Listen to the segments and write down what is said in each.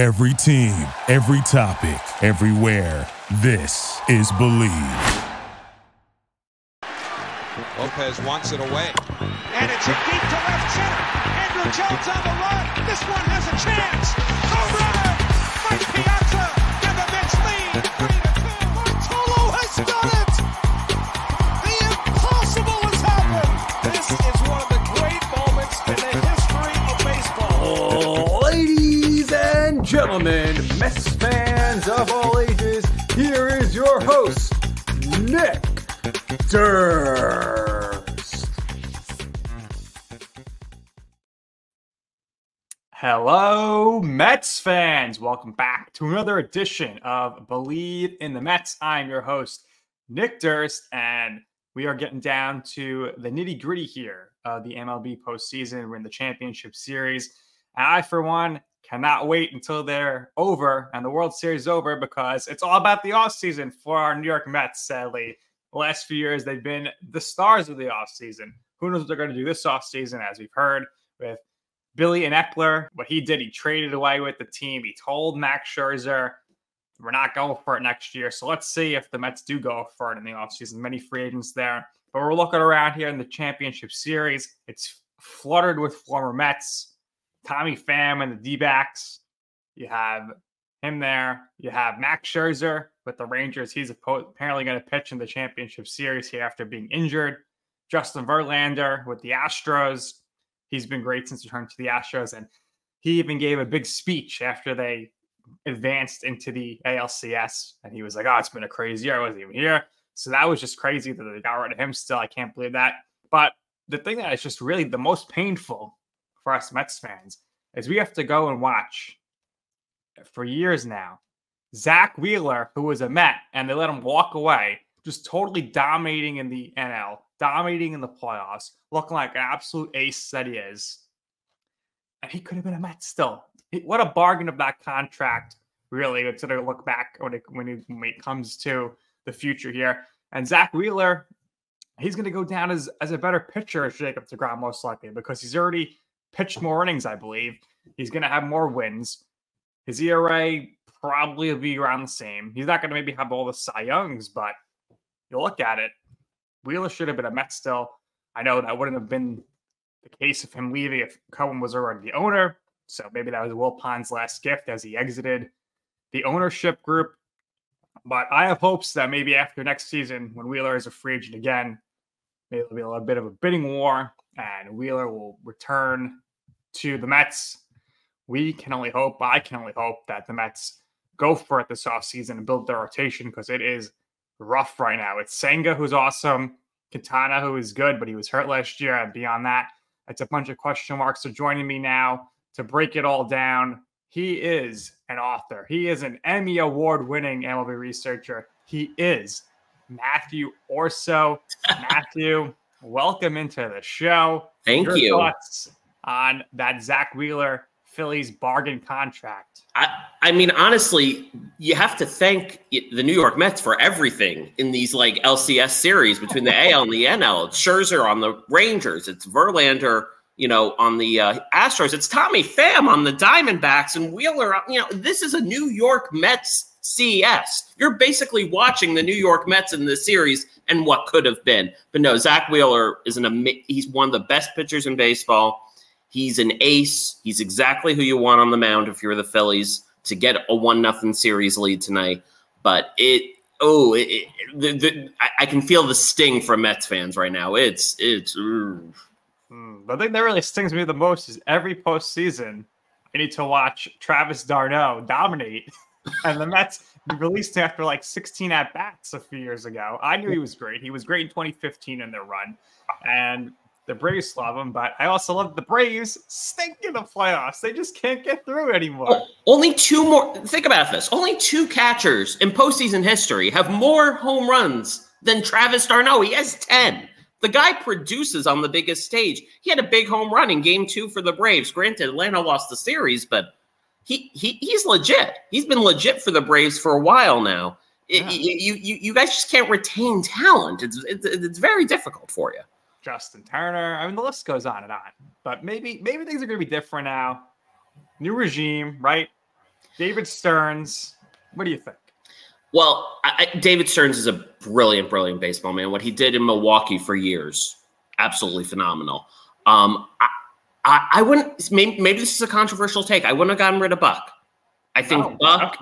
Every team, every topic, everywhere. This is Bleav. Lopez wants it away. And it's a deep to left center. Andruw Jones on the run. This one has a chance. Home run! Mike Piazza Nick Durst. Hello, Mets fans. Welcome back to another edition of Bleav in the Mets. I'm your host, Nick Durst, and we are getting down to the nitty gritty here of the MLB postseason. We're in the championship series. I, for one, cannot wait until they're over and the World Series over because it's all about the offseason for our New York Mets, sadly. The last few years, they've been the stars of the offseason. Who knows what they're going to do this offseason, as we've heard with Billy and Eppler, what he did, he traded away with the team. He told Max Scherzer, we're not going for it next year. So let's see if the Mets do go for it in the offseason. Many free agents there. But we're looking around here in the championship series. It's fluttered with former Mets. Tommy Pham and the D backs. You have him there. You have Max Scherzer with the Rangers. He's apparently going to pitch in the championship series here after being injured. Justin Verlander with the Astros. He's been great since returning to the Astros, and he even gave a big speech after they advanced into the ALCS. And he was like, "Oh, it's been a crazy year. I wasn't even here." So that was just crazy that they got rid of him. Still, I can't believe that. But the thing that is just really the most painful for us Mets fans is we have to go and watch for years now. Zack Wheeler, who was a Met, and they let him walk away, just totally dominating in the NL, dominating in the playoffs, looking like an absolute ace that he is. And he could have been a Met still. What a bargain of that contract, really, to look back when it, when it, when it comes to the future here. And Zack Wheeler, he's going to go down as, as a better pitcher as Jacob DeGrom, most likely, because he's already pitched more innings, I believe. He's going to have more wins. His ERA probably will be around the same. He's not going to maybe have all the Cy Youngs, but you look at it, Wheeler should have been a Met still. I know that wouldn't have been the case of him leaving if Cohen was already the owner. So maybe that was Wilpon's last gift as he exited the ownership group. But I have hopes that maybe after next season, when Wheeler is a free agent again, maybe there'll be a little bit of a bidding war and Wheeler will return to the Mets. We can only hope, I can only hope that the Mets go for it this offseason and build their rotation because it is rough right now. It's Senga, who's awesome, Quintana, who is good, but he was hurt last year. And beyond that, it's a bunch of question marks. So joining me now to break it all down, he is an author. He is an Emmy Award winning MLB researcher. He is Matthew Orso. Matthew, welcome into the show. Thank Your you. Thoughts on that Zack Wheeler Phillies bargain contract? I, I mean, honestly, you have to thank the New York Mets for everything in these like LCS series between the AL and the NL. It's Scherzer on the Rangers. It's Verlander, you know, on the uh, Astros. It's Tommy Pham on the Diamondbacks and Wheeler. You know, this is a New York Mets CES. You're basically watching the New York Mets in this series and what could have been. But no, Zack Wheeler is an ama- he's one of the best pitchers in baseball. He's an ace. He's exactly who you want on the mound if you're the Phillies to get a one nothing series lead tonight. But it oh it, it, the, the, I, I can feel the sting from Mets fans right now. It's it's. ooh. Hmm, the thing that really stings me the most is every postseason, I need to watch Travis d'Arnaud dominate. and the Mets released him after like 16 at bats a few years ago. I knew he was great. He was great in 2015 in their run. And the Braves love him, but I also love the Braves stink in the playoffs. They just can't get through anymore. Only two more. Think about this. Only two catchers in postseason history have more home runs than Travis d'Arnaud. He has 10. The guy produces on the biggest stage. He had a big home run in game two for the Braves. Granted, Atlanta lost the series, but he, he he's legit. He's been legit for the Braves for a while now. It- Yeah. you, you, you guys just can't retain talent. It's, it's, it's very difficult for you. Justin Turner. I mean, the list goes on and on. But maybe maybe things are going to be different now. New regime, right? David Stearns, what do you think? Well, I, David Stearns is a brilliant, brilliant baseball man. What he did in Milwaukee for years, absolutely phenomenal. Um, I, I, I, wouldn't. Maybe, maybe, this is a controversial take. I wouldn't have gotten rid of Buck. I think no, Buck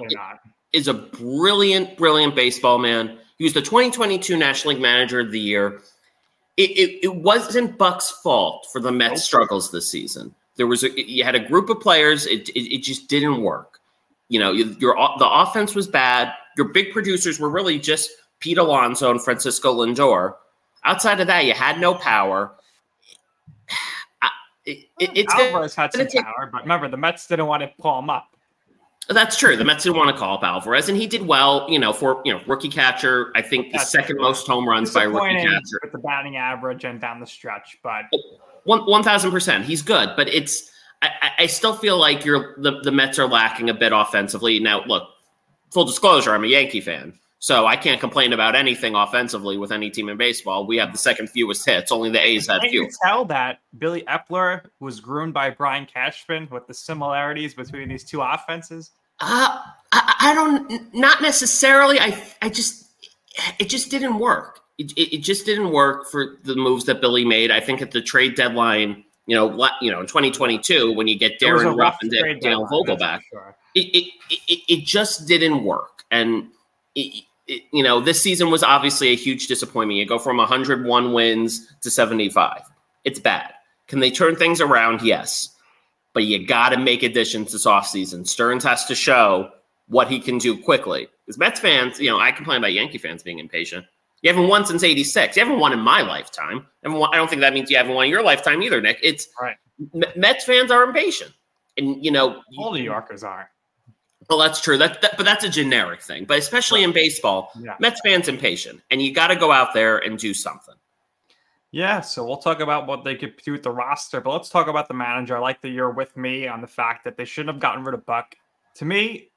is a brilliant, brilliant baseball man. He was the 2022 National League Manager of the Year. It, it, it wasn't Buck's fault for the Mets' struggles this season. There was a, you had a group of players. It, it, it just didn't work. You know, your the offense was bad. Your big producers were really just Pete Alonso and Francisco Lindor. Outside of that, you had no power. It, it, it's Alvarez had some power, but remember the Mets didn't want to pull him up. That's true. The Mets didn't want to call up Alvarez, and he did well. You know, for you know, rookie catcher. I think the second true. most home runs by rookie catcher with the batting average and down the stretch. But oh, one one thousand percent, he's good. But it's I, I still feel like you're the the Mets are lacking a bit offensively. Now, look, full disclosure, I'm a Yankee fan. So I can't complain about anything offensively with any team in baseball. We have the second fewest hits. Only the A's had few. You tell that Billy Eppler was groomed by Brian Cashman with the similarities between these two offenses. Uh, I, I don't. Not necessarily. I I just it just didn't work. It, it, it just didn't work for the moves that Billy made. I think at the trade deadline, you know, you know, in 2022, when you get Darin Ruf and Dale Vogelbach, sure. it, it, it, it just didn't work. And it, it, you know, this season was obviously a huge disappointment. You go from 101 wins to 75. It's bad. Can they turn things around? Yes. But you got to make additions this offseason. Stearns has to show what he can do quickly. Because Mets fans, you know, I complain about Yankee fans being impatient. You haven't won since 86. You haven't won in my lifetime. Won, I don't think that means you haven't won in your lifetime either, Nick. It's right. Mets fans are impatient. And, you know, all New Yorkers are. Well, that's true. That, that, but that's a generic thing. But especially in baseball, yeah. Mets fans impatient, and you got to go out there and do something. Yeah, so we'll talk about what they could do with the roster, but let's talk about the manager. I like that you're with me on the fact that they shouldn't have gotten rid of Buck. To me,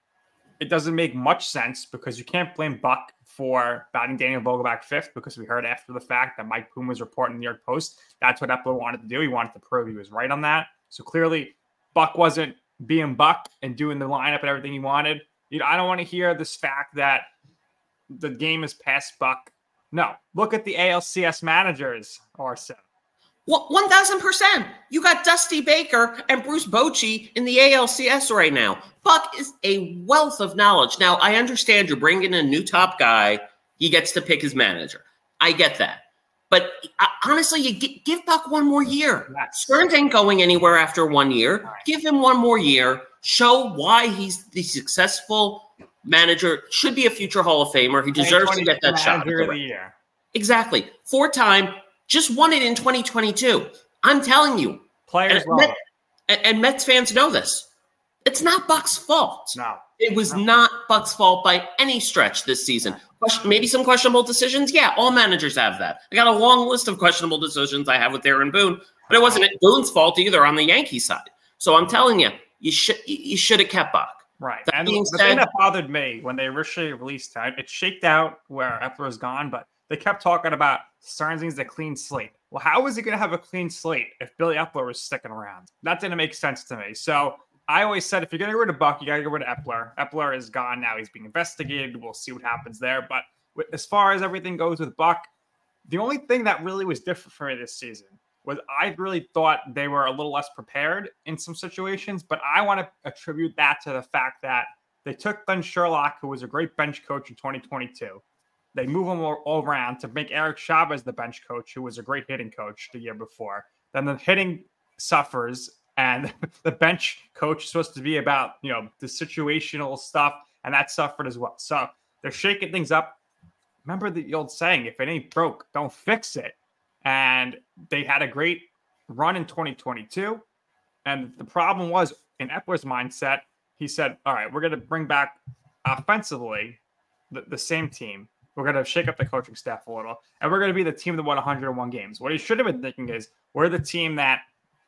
it doesn't make much sense because you can't blame Buck for batting Daniel Vogelbach fifth because we heard after the fact that Mike Boone was reporting in the New York Post. That's what Eppler wanted to do. He wanted to prove he was right on that. So clearly, Buck wasn't being Buck and doing the lineup and everything he wanted. You know, I don't want to hear this fact that the game is past Buck. No, look at the ALCS managers, Orso. Well, one thousand percent. You got Dusty Baker and Bruce Bochy in the ALCS right now. Buck is a wealth of knowledge. Now, I understand you're bringing a new top guy. He gets to pick his manager. I get that. But uh, honestly, you g- give Buck one more year. Yes. Stearns ain't going anywhere after one year. Right. Give him one more year. Show why he's the successful manager. Should be a future Hall of Famer. He deserves to get that shot. Of the year. Exactly. Four time. Just won it in 2022. I'm telling you. Players and, Met, and Mets fans know this. It's not Buck's fault. No. It was not Buck's fault by any stretch this season. Maybe some questionable decisions. Yeah, all managers have that. I got a long list of questionable decisions I have with Aaron Boone, but it wasn't Boone's fault either on the Yankee side. So I'm telling you, you should you should have kept Buck. Right. That and the said, thing that bothered me when they originally released it, it shaked out where Eppler was gone, but they kept talking about Stearns needs a clean slate. Well, how was he going to have a clean slate if Billy Eppler was sticking around? That didn't make sense to me. So I always said if you're getting rid of Buck, you got to get rid of Eppler. Eppler is gone now. He's being investigated. We'll see what happens there. But as far as everything goes with Buck, the only thing that really was different for me this season was I really thought they were a little less prepared in some situations. But I want to attribute that to the fact that they took Glenn Sherlock, who was a great bench coach in 2022. They move him all around to make Eric Chavez the bench coach, who was a great hitting coach the year before. Then the hitting suffers and the bench coach is supposed to be about you know the situational stuff, and that suffered as well. So they're shaking things up. Remember the old saying: "If it ain't broke, don't fix it." And they had a great run in 2022, and the problem was in Eppler's mindset. He said, "All right, we're going to bring back offensively the, the same team. We're going to shake up the coaching staff a little, and we're going to be the team that won 101 games." What he should have been thinking is, we're the team that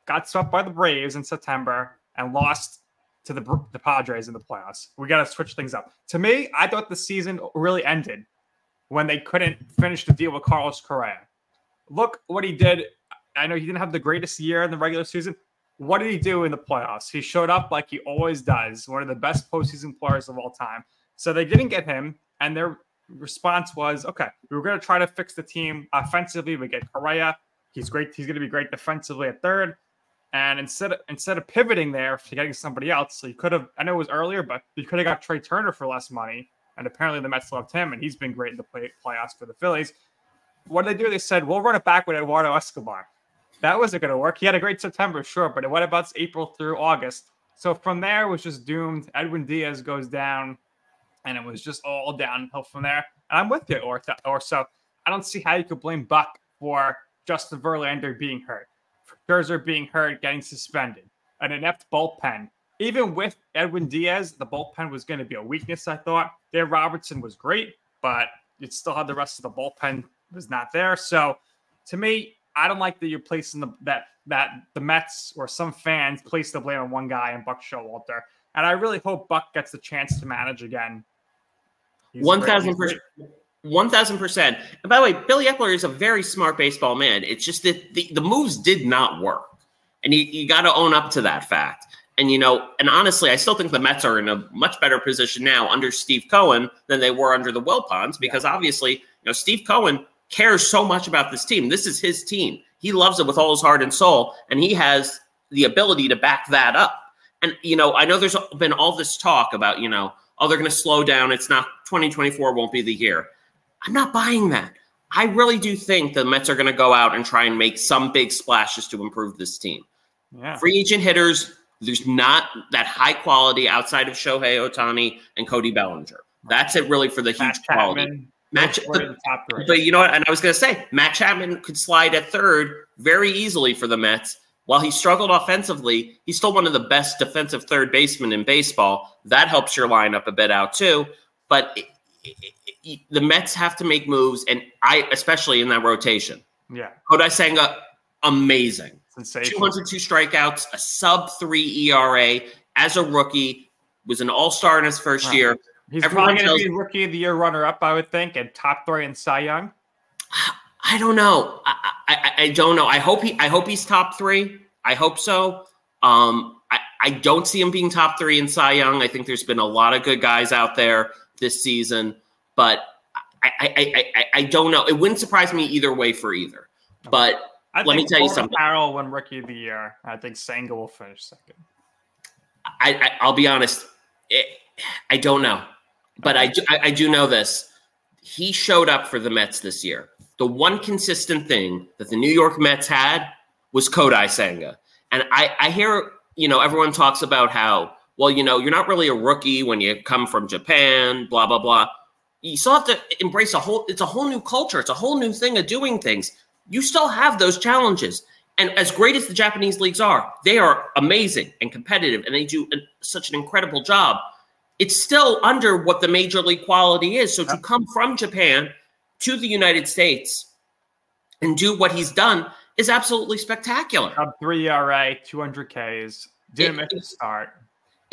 got swept by the Braves in September and lost to the, the Padres in the playoffs. We got to switch things up. To me, I thought the season really ended when they couldn't finish the deal with Carlos Correa. Look what he did. I know he didn't have the greatest year in the regular season. what did he do in the playoffs? He showed up like he always does, one of the best postseason players of all time. So they didn't get him, and their response was, "Okay, we were going to try to fix the team offensively. We get Correa. He's great. He's going to be great defensively at third. And instead of instead of pivoting there to getting somebody else, so you could have. I know it was earlier, but you could have got Trea Turner for less money. And apparently the Mets loved him, and he's been great in the play, playoffs for the Phillies. What did they do? They said we'll run it back with Eduardo Escobar. That wasn't going to work. He had a great September, sure, but what about April through August? So from there, it was just doomed. Edwin Diaz goes down, and it was just all downhill from there. And I'm with you, or or so. I don't see how you could blame Buck for Justin Verlander being hurt. Scherzer being hurt, getting suspended, an inept bullpen. Even with Edwin Diaz, the bullpen was going to be a weakness. I thought Dave Robertson was great, but it still had the rest of the bullpen was not there. So, to me, I don't like that you're placing the that that the Mets or some fans place the blame on one guy and Buck Showalter. And I really hope Buck gets the chance to manage again. One thousand percent. One thousand percent. And by the way, Billy Eppler is a very smart baseball man. It's just that the, the moves did not work, and you, you got to own up to that fact. And you know, and honestly, I still think the Mets are in a much better position now under Steve Cohen than they were under the Wilpons because obviously, you know, Steve Cohen cares so much about this team. This is his team. He loves it with all his heart and soul, and he has the ability to back that up. And you know, I know there's been all this talk about you know, oh, they're going to slow down. It's not 2024 won't be the year. I'm not buying that. I really do think the Mets are going to go out and try and make some big splashes to improve this team. Yeah. Free agent hitters, there's not that high quality outside of Shohei Ohtani and Cody Bellinger. That's it really for the huge quality. Matt, but, but you know what? And I was going to say, Matt Chapman could slide at third very easily for the Mets. While he struggled offensively, he's still one of the best defensive third basemen in baseball. That helps your lineup a bit out too. But the Mets have to make moves, and I especially in that rotation. Yeah, Kodai Senga, amazing. Two hundred two strikeouts, a sub three ERA as a rookie. Was an All Star in his first right. year. He's Everyone probably going to be Rookie of the Year runner up, I would think, and top three in Cy Young. I don't know. I, I, I don't know. I hope he. I hope he's top three. I hope so. Um, I, I don't see him being top three in Cy Young. I think there's been a lot of good guys out there this season but I, I, I, I don't know. It wouldn't surprise me either way for either. But I let me tell you something. Carroll won Rookie of the Year. I think Senga will finish second. I, I will be honest. It, I don't know, but okay. I, do, I I do know this. He showed up for the Mets this year. The one consistent thing that the New York Mets had was Kodai Senga. and I I hear you know everyone talks about how well you know you're not really a rookie when you come from Japan, blah blah blah. You still have to embrace a whole it's a whole new culture. It's a whole new thing of doing things. You still have those challenges. And as great as the japanese leagues are they are amazing and competitive and they do an, such an incredible job. It's still under what the major league quality is. So to come from japan to the united states and do what he's done is absolutely spectacular. Three ERA, 200 Ks, didn't miss a start.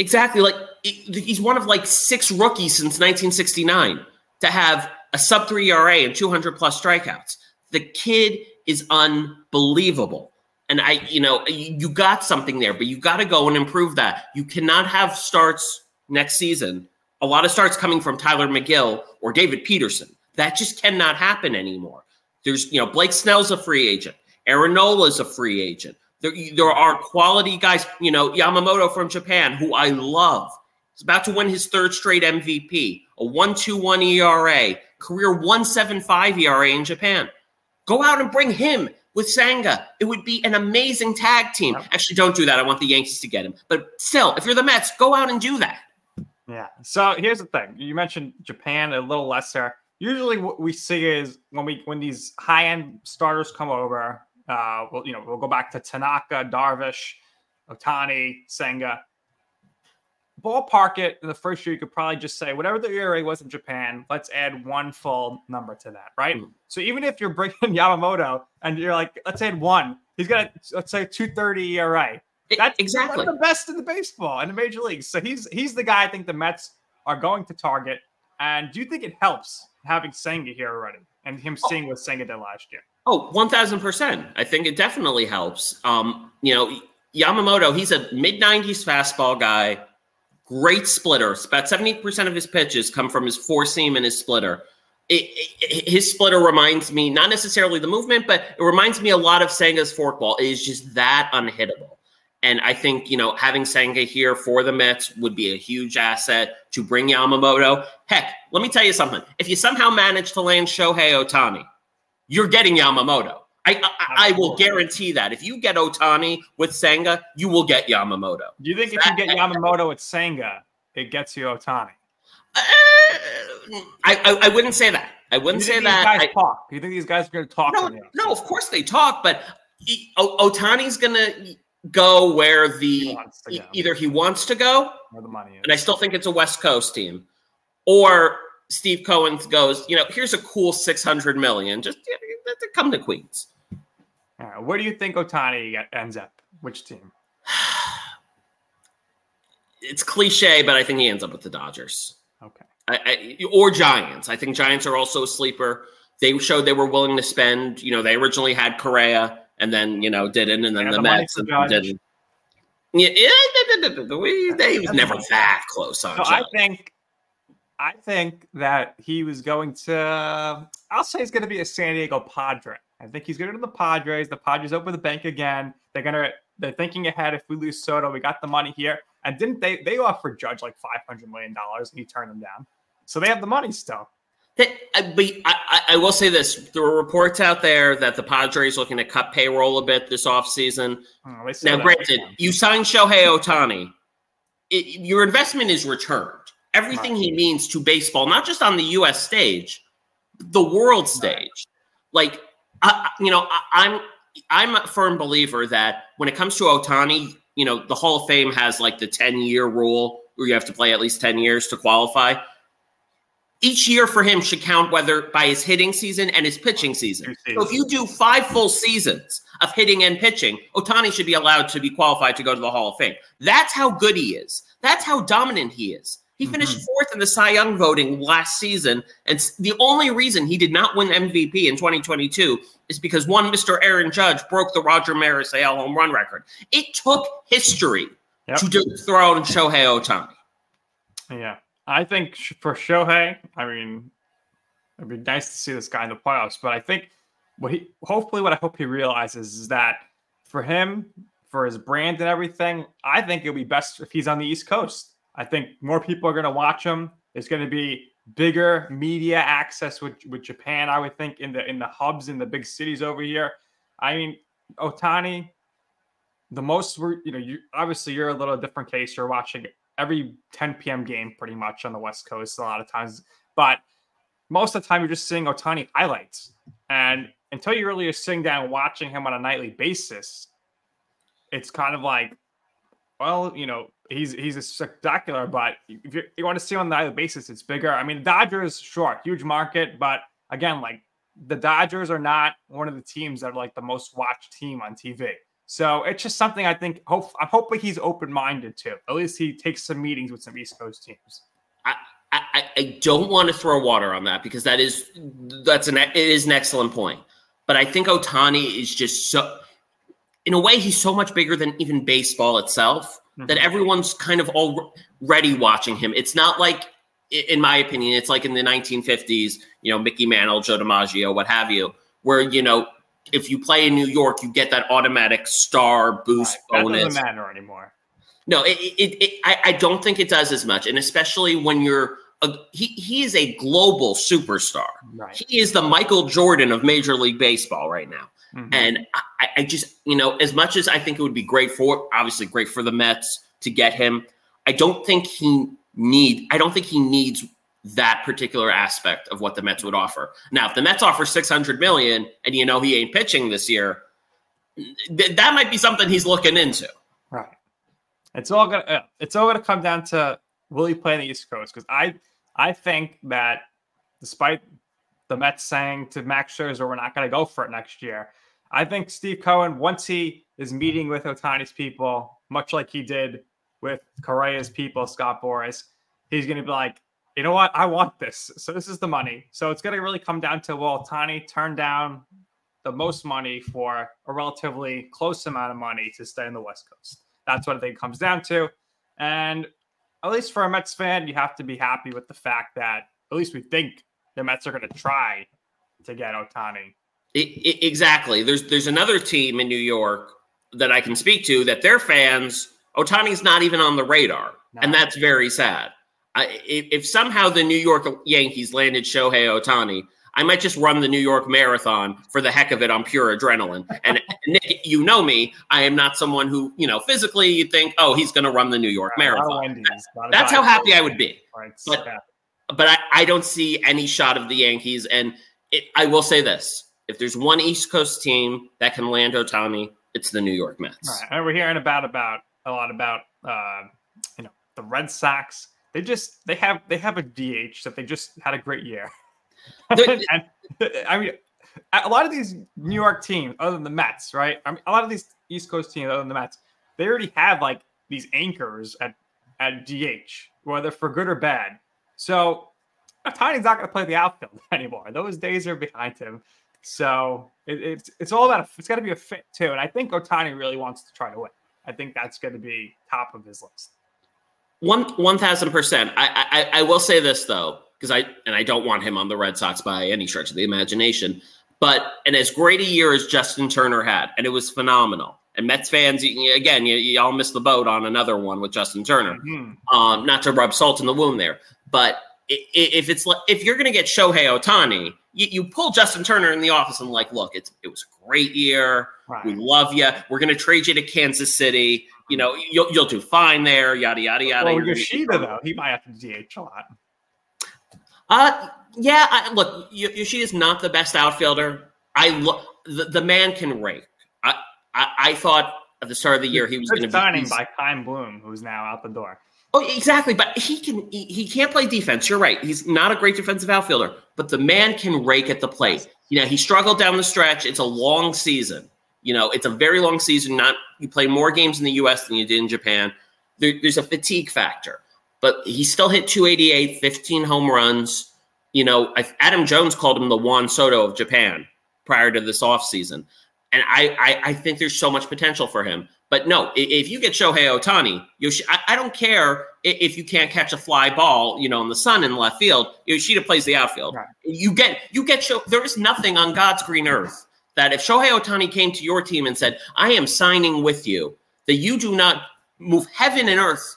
Exactly. Like he's one of like six rookies since 1969 to have a sub three ERA and 200 plus strikeouts. The kid is unbelievable. And I, you know, you got something there, but you got to go and improve that. You cannot have starts next season. A lot of starts coming from Tylor Megill or David Peterson. That just cannot happen anymore. There's, you know, Blake Snell's a free agent. Aaron Nola's a free agent. There, there are quality guys, you know, Yamamoto from Japan, who I love. He's about to win his third straight MVP, a 121 ERA, career 175 ERA in Japan. Go out and bring him with Senga. It would be an amazing tag team. Actually, don't do that. I want the Yankees to get him. But still, if you're the Mets, go out and do that. Yeah. So here's the thing. You mentioned Japan a little lesser. Usually, what we see is when we when these high end starters come over. Uh, well, you know, we'll go back to Tanaka, Darvish, Ohtani, Senga ballpark it in the first year, you could probably just say whatever the ERA was in Japan, let's add one full number to that, right? Mm. So even if you're bringing Yamamoto and you're like, let's add one, he's got let's say 230 ERA. That's exactly the best in the baseball in the major leagues. So he's he's the guy I think the Mets are going to target. And do you think it helps having Senga here already and him oh. seeing what Senga did last year? Oh, 1000%. I think it definitely helps. Um, you know, Yamamoto, he's a mid 90s fastball guy, great splitter. About 70% of his pitches come from his four seam and his splitter. It, it, his splitter reminds me, not necessarily the movement, but it reminds me a lot of Senga's forkball. It is just that unhittable. And I think, you know, having Senga here for the Mets would be a huge asset to bring Yamamoto. Heck, let me tell you something. If you somehow manage to land Shohei Ohtani, you're getting Yamamoto. I, I, I will guarantee that. If you get Ohtani with Senga, you will get Yamamoto. Do you think if you get Yamamoto with Senga, it gets you Ohtani? Uh, I, I, I wouldn't say that. I wouldn't say that. Guys I, talk. Do you think these guys are going to talk? No, no, of course they talk, but Ohtani's going to go where the he either he wants to go, where the money is. and I still think it's a West Coast team, or Steve Cohen goes, you know, here's a cool six hundred million, just you know, come to Queens. where do you think Ohtani ends up? Which team? it's cliche, but I think he ends up with the Dodgers. Okay. I, I, or Giants. I think Giants are also a sleeper. They showed they were willing to spend. You know, they originally had Correa and then you know didn't, and then the, the Mets didn't. Yeah, yeah, they was never that close on. So I think, I think that he was going to. I'll say he's going to be a San Diego Padre. I think he's going to the Padres. The Padres open the bank again. They're gonna. They're thinking ahead. If we lose Soto, we got the money here. And didn't they? They offered Judge like five hundred million dollars, and he turned them down. So they have the money still. I, I, I, will say this: there were reports out there that the Padres looking to cut payroll a bit this offseason. Oh, now, granted, you signed Shohei Ohtani, it, your investment is returned. Everything he means to baseball, not just on the U.S. stage, the world stage. Like, I, you know, I, I'm I'm a firm believer that when it comes to Ohtani, you know, the Hall of Fame has like the 10 year rule where you have to play at least 10 years to qualify each year for him should count whether by his hitting season and his pitching season. So if you do five full seasons of hitting and pitching, Ohtani should be allowed to be qualified to go to the Hall of Fame. That's how good he is. That's how dominant he is. He mm-hmm. finished fourth in the Cy Young voting last season. And the only reason he did not win MVP in 2022 is because one, Mr. Aaron Judge broke the Roger Maris AL home run record. It took history yep. to dethrone Shohei Ohtani. Yeah. I think for Shohei, I mean, it'd be nice to see this guy in the playoffs. But I think what he, hopefully, what I hope he realizes is that for him, for his brand and everything, I think it'll be best if he's on the East Coast. I think more people are going to watch him. There's going to be bigger media access with, with Japan. I would think in the in the hubs in the big cities over here. I mean, Ohtani, the most you know, you obviously you're a little different case. You're watching every 10 p.m. game pretty much on the West Coast a lot of times. But most of the time, you're just seeing Ohtani highlights. And until you really are sitting down watching him on a nightly basis, it's kind of like, well, you know, he's he's a spectacular, but if you want to see on a nightly basis, it's bigger. I mean, Dodgers, sure, huge market, but again, like the Dodgers are not one of the teams that are like the most watched team on TV. So it's just something I think. Hope I'm hoping he's open minded to. At least he takes some meetings with some East Coast teams. I, I, I don't want to throw water on that because that is that's an it is an excellent point. But I think Ohtani is just so in a way he's so much bigger than even baseball itself. That mm-hmm. everyone's kind of already watching him. It's not like in my opinion, it's like in the 1950s, you know, Mickey Mantle, Joe DiMaggio, what have you, where you know if you play in New York, you get that automatic star boost right. bonus. Doesn't matter anymore. No, it, it, it, I, I don't think it does as much, and especially when you're a, he he is a global superstar. Right. He is the Michael Jordan of Major League Baseball right now. Mm-hmm. And I, I just you know as much as I think it would be great for obviously great for the Mets to get him, I don't think he need I don't think he needs that particular aspect of what the Mets would offer. Now, if the Mets offer 600 million and you know he ain't pitching this year, th- that might be something he's looking into. Right. It's all going to it's all going to come down to will he play in the East Coast cuz I I think that despite the Mets saying to Max Scherzer we're not going to go for it next year, I think Steve Cohen once he is meeting with Ohtani's people, much like he did with Correa's people, Scott Boras, he's going to be like, you know what? I want this. So this is the money. So it's going to really come down to well, Ohtani turned down the most money for a relatively close amount of money to stay in the West Coast. That's what I think comes down to. And at least for a Mets fan, you have to be happy with the fact that at least we think the Mets are going to try to get it, exactly. There's there's another team in New York that I can speak to that their fans Ohtani's not even on the radar, no. and that's very sad. I, if, somehow the New York Yankees landed Shohei Ohtani, I might just run the New York Marathon for the heck of it on pure adrenaline. And Nick, you know me, I am not someone who, you know, physically you think, oh, he's going to run the New York right, Marathon. That's how happy I would be. But, but I, I don't see any shot of the Yankees. And it, I will say this if there's one East Coast team that can land Ohtani, it's the New York Mets. Right. And we're hearing about about a lot about uh, you know the Red Sox. They just they have they have a DH that they just had a great year. and, I mean, a lot of these New York teams, other than the Mets, right? I mean, a lot of these East Coast teams, other than the Mets, they already have like these anchors at at DH, whether for good or bad. So Tiny's not going to play the outfield anymore. Those days are behind him. So it, it's it's all about a, it's got to be a fit too. And I think Ohtani really wants to try to win. I think that's going to be top of his list. One one thousand percent. I I will say this though, because I and I don't want him on the Red Sox by any stretch of the imagination. But and as great a year as Justin Turner had, and it was phenomenal. And Mets fans, again, you, you all missed the boat on another one with Justin Turner. Mm-hmm. Um, not to rub salt in the wound there, but if it's like, if you're going to get Shohei Ohtani, you, you, pull Justin Turner in the office and like, look, it's it was a great year. Right. We love you. We're going to trade you to Kansas City. You know, you'll you'll do fine there. Yada yada yada. Well, Yoshida though, he might have to DH a lot. Uh, yeah. I, look, Yoshida's not the best outfielder. I look the, the man can rake. I, I, I thought at the start of the year he was going to be signing by Chaim Bloom, who's now out the door. Oh, exactly. But he can he, he can't play defense. You're right. He's not a great defensive outfielder, but the man can rake at the plate. You know, he struggled down the stretch. It's a long season. You know, it's a very long season. Not you play more games in the US than you did in Japan. There, there's a fatigue factor. But he still hit 288, 15 home runs. You know, Adam Jones called him the Juan Soto of Japan prior to this offseason. And I, I, I think there's so much potential for him. But no, if you get Shohei Ohtani, Yoshi, I, I, don't care if you can't catch a fly ball, you know, in the sun in the left field. Yoshida plays the outfield. Right. You get you get. There is nothing on God's green earth that if Shohei Ohtani came to your team and said, "I am signing with you," that you do not move heaven and earth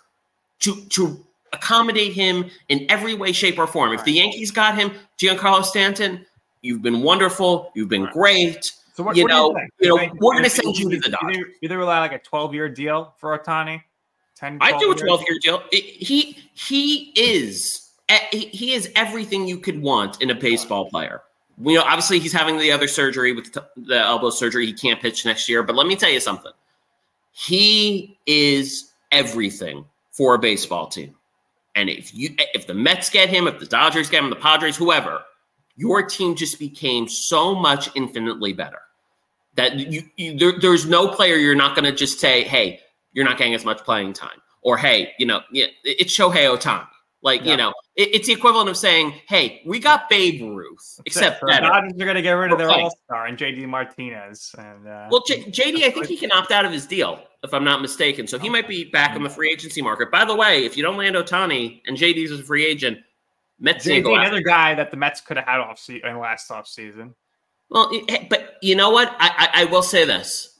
to to accommodate him in every way, shape, or form. Right. If the Yankees got him, Giancarlo Stanton, you've been wonderful. You've been right. great. So what, you, what know, you, you know, we're going to send you to the Dodgers. Either, either rely like a 12 year deal for Ohtani. 10, I do a 12 year deal. It, he he is he is everything you could want in a baseball player. You know, obviously he's having the other surgery with the elbow surgery. He can't pitch next year. But let me tell you something. He is everything for a baseball team. And if you if the Mets get him, if the Dodgers get him, the Padres, whoever, your team just became so much infinitely better that you, you there, there's no player you're not going to just say, hey, you're not getting as much playing time, or hey, you know, it's Shohei Ohtani. Like, yeah. you know, it, it's the equivalent of saying, hey, we got Babe Ruth, except that Dodgers are going to get rid of their all star and JD Martinez. And uh, well, J- JD, I think he can opt out of his deal, if I'm not mistaken. So he might be back on the free agency market. By the way, if you don't land Ohtani and JD's is a free agent, Mets JD, another guy that the Mets could have had off se- in last off season. Well, but you know what? I, I, I will say this: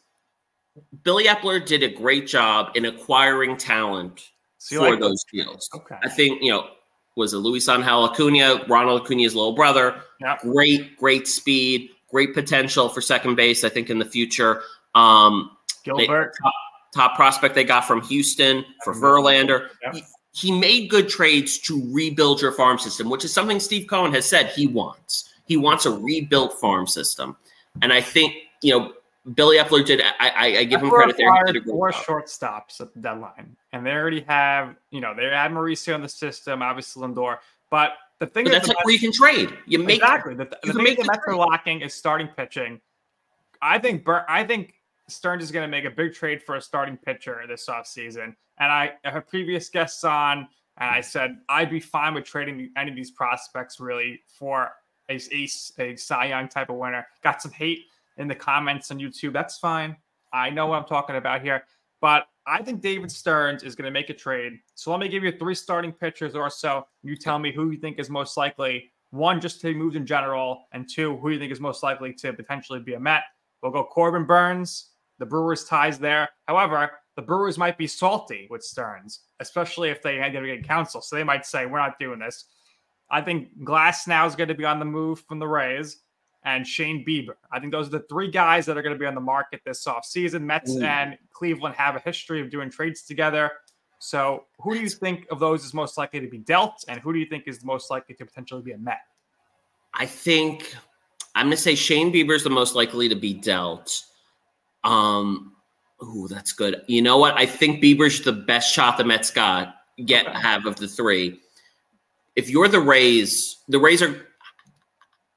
Billy Eppler did a great job in acquiring talent so for like those deals. Okay, I think you know was it Luis Angel Acuna, Ronald Acuna's little brother. Yep. Great, great speed, great potential for second base. I think in the future. Um, Gilbert, they, top, top, prospect they got from Houston for Verlander. Yep he made good trades to rebuild your farm system, which is something Steve Cohen has said he wants. He wants a rebuilt farm system, and I think you know Billy Eppler did. I, I, I give him credit there. He did four job. shortstops at the deadline, and they already have you know they had Mauricio in the system, obviously Lindor, but the thing but that's like where you can trade. You make exactly the, the thing the Mets are lacking is starting pitching. I think I think Stearns is going to make a big trade for a starting pitcher this offseason. And I, had previous guests on, and I said I'd be fine with trading any of these prospects really for a, a, a Cy Young type of winner. Got some hate in the comments on YouTube. That's fine. I know what I'm talking about here. But I think David Stearns is going to make a trade. So let me give you three starting pitchers or so. You tell me who you think is most likely. One, just to be moved in general, and two, who you think is most likely to potentially be a Met. We'll go Corbin Burnes. The Brewers ties there. However, the Brewers might be salty with Stearns, especially if they had to get Counsell. So they might say, "We're not doing this." I think Glasnow is going to be on the move from the Rays and Shane Bieber. I think those are the three guys that are going to be on the market this offseason. Mets Ooh. and Cleveland have a history of doing trades together. So, who do you think of those is most likely to be dealt, and who do you think is most likely to potentially be a Met? I think I'm going to say Shane Bieber is the most likely to be dealt. Um, ooh, that's good. You know what? I think Bieber's the best shot the Mets got get have of the three. If you're the Rays, the Rays are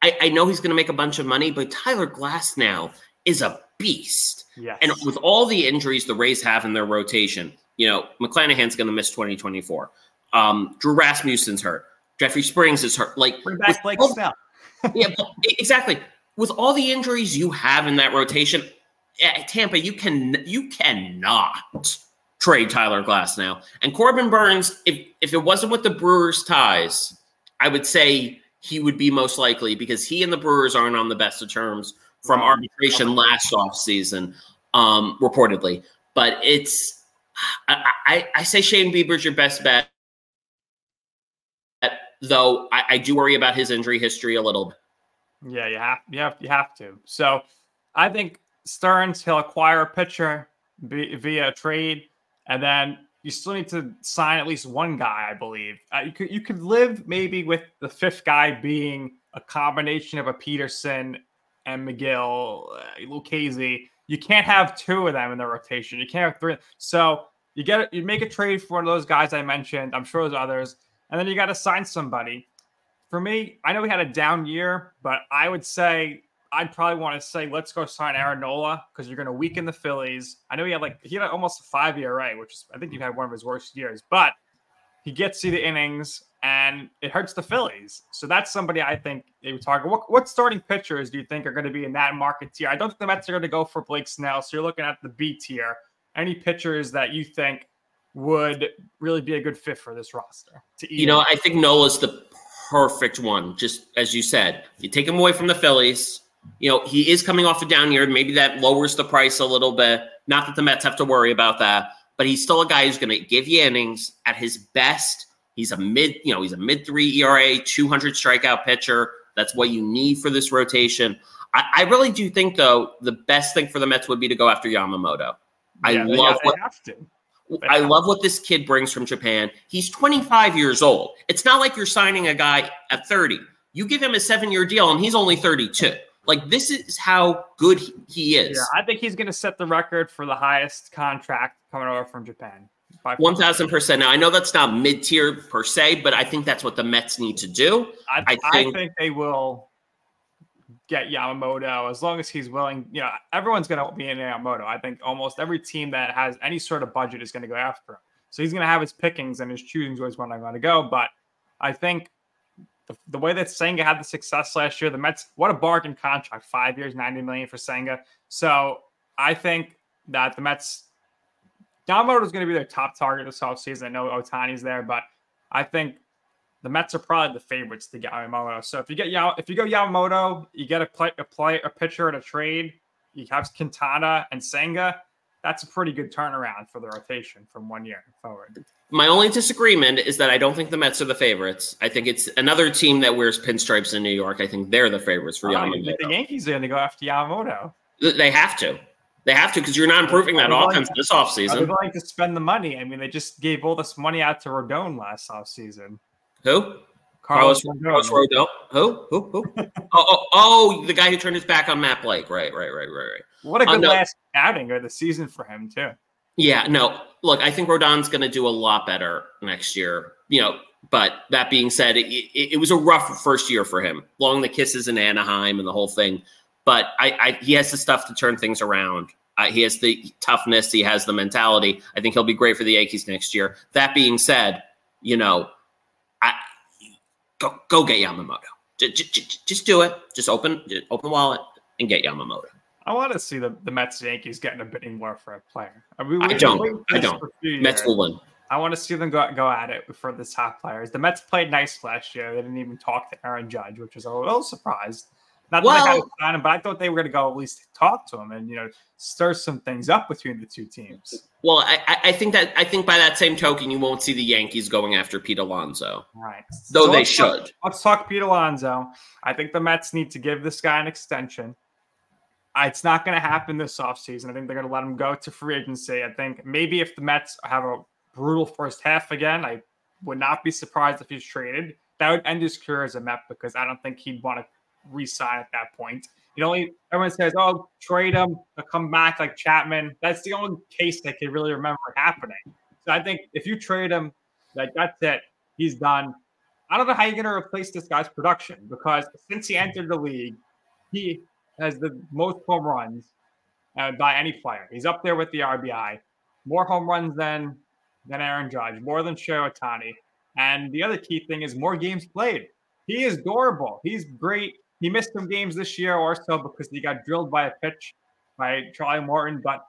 I, I know he's going to make a bunch of money, but Tyler Glasnow is a beast. Yes. And with all the injuries the Rays have in their rotation, you know, McClanahan's going to miss 2024. Um, Drew Rasmussen's hurt. Jeffrey Springs is hurt. Like, bring back Blake Snell. yeah, exactly. With all the injuries you have in that rotation, at Tampa, you can you cannot trade Tyler Glasnow. and Corbin Burnes, If if it wasn't with the Brewers ties, I would say he would be most likely because he and the Brewers aren't on the best of terms from arbitration last offseason, um, reportedly. But it's, I, I, I, say Shane Bieber's your best bet, though I, I do worry about his injury history a little bit. Yeah, you have, you have, you have to. So I think Stearns, he'll acquire a pitcher via a trade, and then you still need to sign at least one guy, I believe. Uh, you could you could live maybe with the fifth guy being a combination of a Peterson and Megill, uh, Lucchesi. You can't have two of them in the rotation. You can't have three. So you get you make a trade for one of those guys I mentioned. I'm sure there's others, and then you got to sign somebody. For me, I know we had a down year, but I would say I'd probably want to say let's go sign Aaron Nola because you're going to weaken the Phillies. I know he had like he had almost a five ERA, which is I think he had one of his worst years, but he gets you the innings and it hurts the Phillies. So that's somebody I think they would target. What, what starting pitchers do you think are going to be in that market tier? I don't think the Mets are going to go for Blake Snell. So you're looking at the B tier. Any pitchers that you think would really be a good fit for this roster? To you know, I think Nola's the perfect one. Just as you said, you take him away from the Phillies you know, he is coming off a down year. Maybe that lowers the price a little bit. Not that the Mets have to worry about that, but he's still a guy who's going to give you innings at his best. He's a mid, you know, he's a mid three ERA, 200 strikeout pitcher. That's what you need for this rotation. I, I, really do think, though, the best thing for the Mets would be to go after Yamamoto. I yeah, love what I love what this kid brings from Japan. He's 25 years old. It's not like you're signing a guy at 30. You give him a seven year deal, and he's only 32. Like this is how good he is. Yeah, I think he's going to set the record for the highest contract coming over from Japan. One thousand percent. Now I know that's not mid tier per se, but I think that's what the Mets need to do. I, I, think, I think they will get Yamamoto as long as he's willing. You know, everyone's going to be in Yamamoto. I think almost every team that has any sort of budget is going to go after him. So he's going to have his pickings and his choosing where he's going to go. But I think the, the way that Senga had the success last year, the Mets, what a bargain contract, five years, 90 million for Senga. So I think that the Mets, Yamamoto is going to be their top target this offseason. I know Ohtani's there, but I think the Mets are probably the favorites to get Yamamoto. So if you get if you go Yamamoto, you get a play a play a pitcher and a trade. You have Quintana and Senga. That's a pretty good turnaround for the rotation from one year forward. My only disagreement is that I don't think the Mets are the favorites. I think it's another team that wears pinstripes in New York. I think they're the favorites for oh, Yamamoto. The Yankees are going to go after Yamamoto. They have to. They have to because you're not improving that offense to, this offseason. They're going to spend the money. I mean, they just gave all this money out to Rodon last offseason. Who? Carlos, Carlos Rodon. Who? Who? Who? oh, oh, oh, the guy who turned his back on Matt Blake. Right, right, right, right, right. What a good last outing or the season for him, too. Yeah, no. Look, I think Rodon's going to do a lot better next year. You know, but that being said, it, it, it, was a rough first year for him, blowing the kisses in Anaheim and the whole thing. But I, I he has the stuff to turn things around. Uh, he has the toughness. He has the mentality. I think he'll be great for the Yankees next year. That being said, you know, I go go get Yamamoto. Just, just, do it. Just open open wallet and get Yamamoto. I want to see the, the Mets Yankees getting a bidding war for a player. I, mean, I don't. I don't. for a few Mets will win. I want to see them go, go at it for the top players. The Mets played nice last year. They didn't even talk to Aaron Judge, which was a little surprised. Not that had Well- to sign him, but I thought they were going to go at least talk to him and you know stir some things up between the two teams. Well, I, I- I think that I think by that same token, you won't see the Yankees going after Pete Alonso, Right. though So they let's talk- should. Let's talk Pete Alonso. I think the Mets need to give this guy an extension. It's not going to happen this offseason. I think they're going to let him go to free agency. I think maybe if the Mets have a brutal first half again, I would not be surprised if he's traded. That would end his career as a Met because I don't think he'd want to re-sign at that point. You know, everyone says, "Oh, trade him come back like Chapman." That's the only case I can really remember happening. So I think if you trade him, like that's it, he's done. I don't know how you're going to replace this guy's production because since he entered the league, he has the most home runs uh, by any player. He's up there with the RBI, more home runs than than Aaron Judge, more than Shohei Ohtani. And the other key thing is more games played. He is durable. He's great. He missed some games this year or so because he got drilled by a pitch by Charlie Morton, but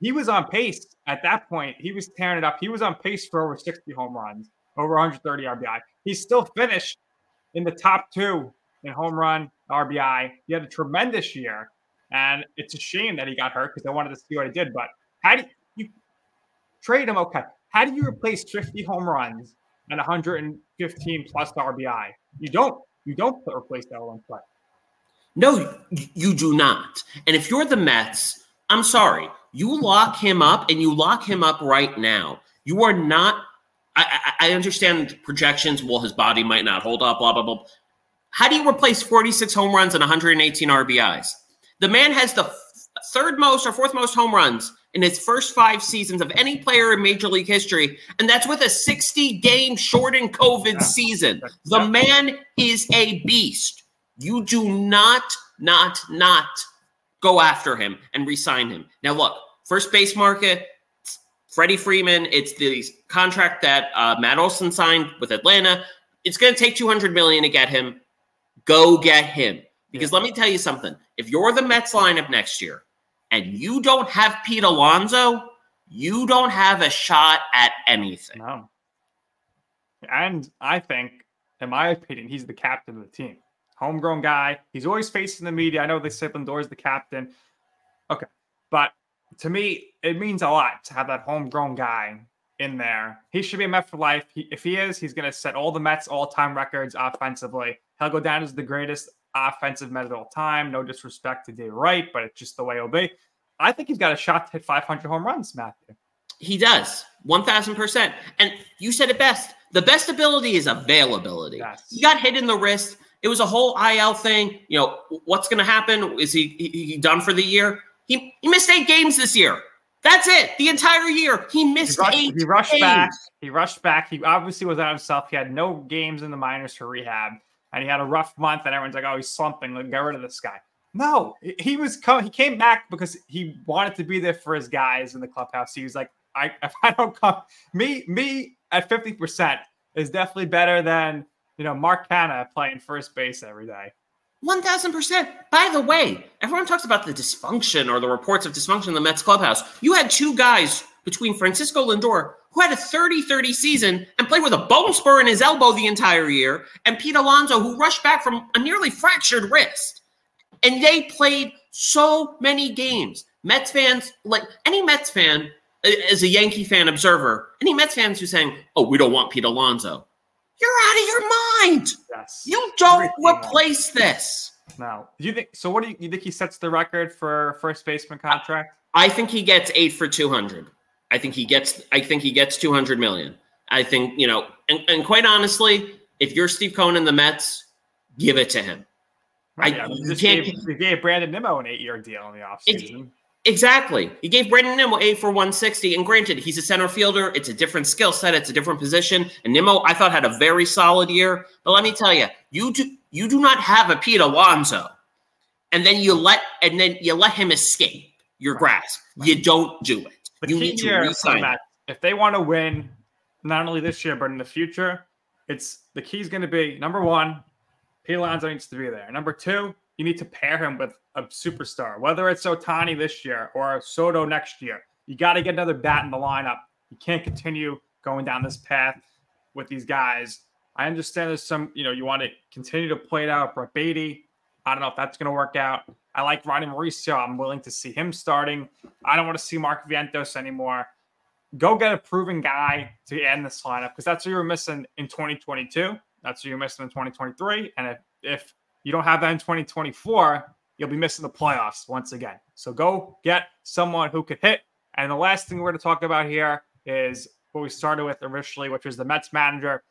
he was on pace at that point. He was tearing it up. He was on pace for over 60 home runs, over 130 RBI. He still finished in the top two home run RBI. He had a tremendous year, and it's a shame that he got hurt because I wanted to see what he did. But how do you trade him? Okay, how do you replace 50 home runs and 115 plus the RBI? You don't. You don't replace that one play. No, you do not. And if you're the Mets, I'm sorry, you lock him up and you lock him up right now. You are not. I, I understand projections. Well, his body might not hold up. Blah blah blah. How do you replace 46 home runs and 118 RBIs? The man has the third most or fourth most home runs in his first five seasons of any player in Major League history, and that's with a 60 game shortened COVID Yeah. season. The Yeah. man is a beast. You do not, not, not go after him and re-sign him. Now, look, first base market, Freddie Freeman. It's the contract that uh, Matt Olson signed with Atlanta. It's going to take 200 million to get him. Go get him. Because let me tell you something. If you're the Mets lineup next year and you don't have Pete Alonso, you don't have a shot at anything. No. And I think, in my opinion, he's the captain of the team. Homegrown guy. He's always facing the media. I know they say Lindor's the captain. Okay. But to me, it means a lot to have that homegrown guy in there. He should be a Met for life. He, if he is, he's going to set all the Mets all time records offensively. He'll go down as the greatest offensive Met of all time. No disrespect to Dave Wright, but it's just the way it'll be. I think he's got a shot to hit 500 home runs, Matthew. He does. 1000%. And you said it best. The best ability is availability. Yes. He got hit in the wrist. It was a whole IL thing. You know, what's going to happen? Is he, he he done for the year? He, he missed eight games this year. That's it. The entire year. He He missed rushed, eight he rushed games. back. He rushed back. He obviously was out himself. He had no games in the minors for rehab, and he had a rough month. And everyone's like, "Oh, he's slumping. Like, get rid of this guy." No, he- was coming. He came back because he wanted to be there for his guys in the clubhouse. He was like, "I if I don't come, me me at fifty percent is definitely better than you know Mark Canha playing first base every day." 1000%. By the way, everyone talks about the dysfunction or the reports of dysfunction in the Mets clubhouse. You had two guys between Francisco Lindor, who had a 30 30 season and played with a bone spur in his elbow the entire year, and Pete Alonso, who rushed back from a nearly fractured wrist. And they played so many games. Mets fans, like any Mets fan, as a Yankee fan observer, any Mets fans who's saying, oh, we don't want Pete Alonso, you're out of your mind. Yes, You don't Everything else. replace this. No, do you think so? What do you, you think he sets the record for first baseman contract? I think he gets eight for two hundred. I think he gets. I think he gets two hundred million. I think you know, and, and quite honestly, if you're Steve Cohen and the Mets, give it to him. I- Yeah, you can't- gave, you gave Brandon Nimmo an eight-year deal in the offseason. Exactly. He gave Brandon Nimmo eight for one sixty, and granted, he's a center fielder. It's a different skill set. It's a different position. And Nimmo, I thought, had a very solid year. But let me tell you, you do you do not have a Pete Alonso, and then you let and then you let him escape your Right. grasp. You don't do it. The you key need to here for re-sign him. If they want to win, not only this year but in the future, it's the key is going to be number one, Pete Alonso needs to be there. Number two, you need to pair him with a superstar, whether it's Ohtani this year or Soto next year. You got to get another bat in the lineup. You can't continue going down this path with these guys. I understand there's some, you know, you want to continue to play it out. Brett Baty, I don't know if that's going to work out. I like Ronnie Mauricio. I'm willing to see him starting. I don't want to see Mark Vientos anymore. Go get a proven guy to end this lineup because that's what you were missing in 2022. That's what you're missing in 2023. And if, if you don't have that in 2024, you'll be missing the playoffs once again. So go get someone who could hit. And the last thing we're going to talk about here is what we started with originally, which was the Mets manager.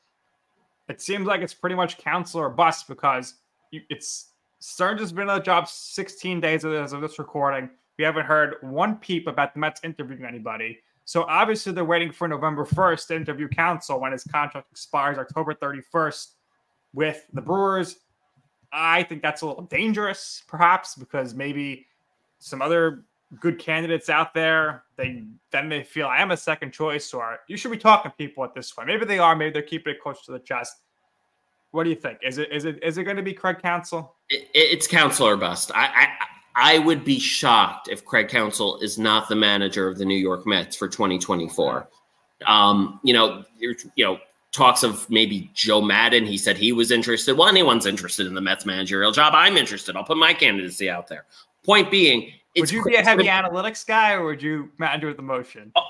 It seems like it's pretty much Counsell or bust because it's Stearns has been on the job 16 days as of this recording. We haven't heard one peep about the Mets interviewing anybody. So obviously they're waiting for November 1st to interview Counsell when his contract expires October 31st with the Brewers. I think that's a little dangerous, perhaps, because maybe some other good candidates out there, they then they feel I am a second choice, or you should be talking to people at this point. Maybe they are, maybe they're keeping it close to the chest. What do you think? Is it is it is it going to be Craig Counsell? It, it's Counsell or bust. I, I I would be shocked if Craig Counsell is not the manager of the New York Mets for 2024. Um, you know, you know, talks of maybe Joe Maddon. He said he was interested. Well, anyone's interested in the Mets managerial job. I'm interested. I'll put my candidacy out there. Point being, would you be a heavy analytics guy or would you manage with emotion? Oh,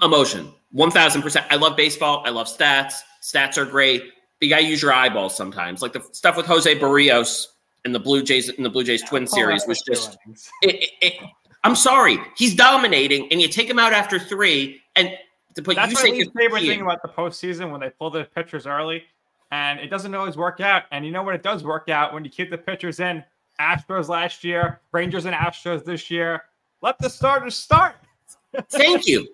emotion, one thousand percent. I love baseball. I love stats. Stats are great. But you got to use your eyeballs sometimes. Like the stuff with Jose Berrios and the Blue Jays in the Blue Jays Twin Series was just. It, it, it, I'm sorry, he's dominating, and you take him out after three, and to put That's my least favorite thing about the postseason when they pull the pitchers early, and it doesn't always work out. And you know what? It does work out when you keep the pitchers in. Astros last year, Rangers and Astros this year. Let the starters start. Thank you.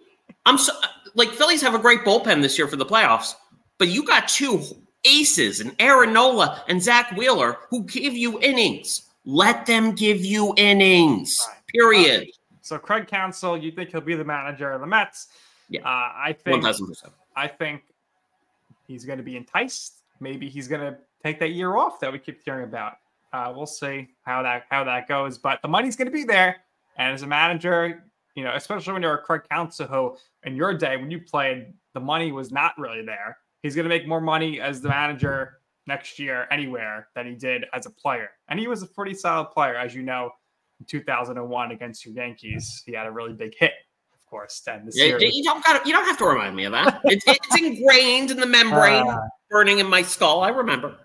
I'm so like Phillies have a great bullpen this year for the playoffs, but you got two aces and Aaron Nola and Zack Wheeler who give you innings. Let them give you innings. Period. Right. So Craig Counsell, you think he'll be the manager of the Mets? Yeah, uh, I think 1000%. I think he's going to be enticed. Maybe he's going to take that year off that we keep hearing about. Uh, we'll see how that how that goes. But the money's going to be there, and as a manager, you know, especially when you're a Craig Counsell, who in your day when you played, the money was not really there. He's going to make more money as the manager next year anywhere than he did as a player, and he was a pretty solid player, as you know. In 2001 against your Yankees, he had a really big hit of course, Then the. Yeah, you don't got you don't have to remind me of that. It's, it's ingrained in the membrane, uh, burning in my skull. I remember.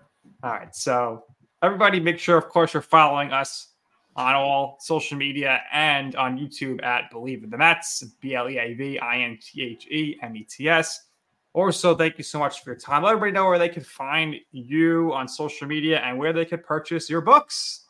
All right, so everybody, make sure, of course, you're following us on all social media and on YouTube at Bleav in the Mets, B L E A V I N T H E M E T S. Also, thank you so much for your time. Let everybody know where they can find you on social media and where they could purchase your books.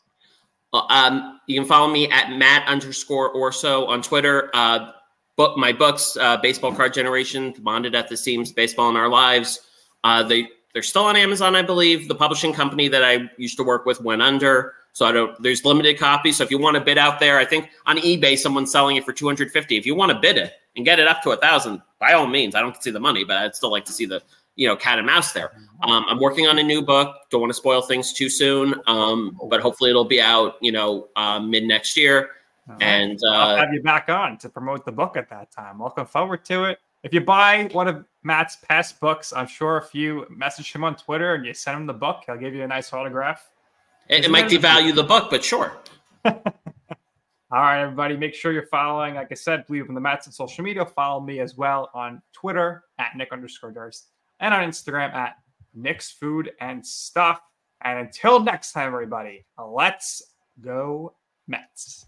Um, you can follow me at Matt underscore Orso on Twitter. Uh, book my books, uh, Baseball Card Generation, Bonded at the Seams, Baseball in Our Lives. Uh, they they're still on Amazon, I believe. The publishing company that I used to work with went under, so I don't. There's limited copies. So if you want to bid out there, I think on eBay someone's selling it for 250. If you want to bid it and get it up to a thousand, by all means. I don't see the money, but I'd still like to see the you know cat and mouse there. Um, I'm working on a new book. Don't want to spoil things too soon, um, but hopefully it'll be out you know uh, mid next year. Uh-huh. And uh, I'll have you back on to promote the book at that time. Looking forward to it. If you buy one of Matt's past books, I'm sure if you message him on Twitter and you send him the book, he'll give you a nice autograph. It, it might devalue the book, but sure. All right, everybody, make sure you're following. Like I said, Bleav in the Mets on social media. Follow me as well on Twitter at Nick underscore Durst and on Instagram at Nick's Food and Stuff. And until next time, everybody, let's go Mets.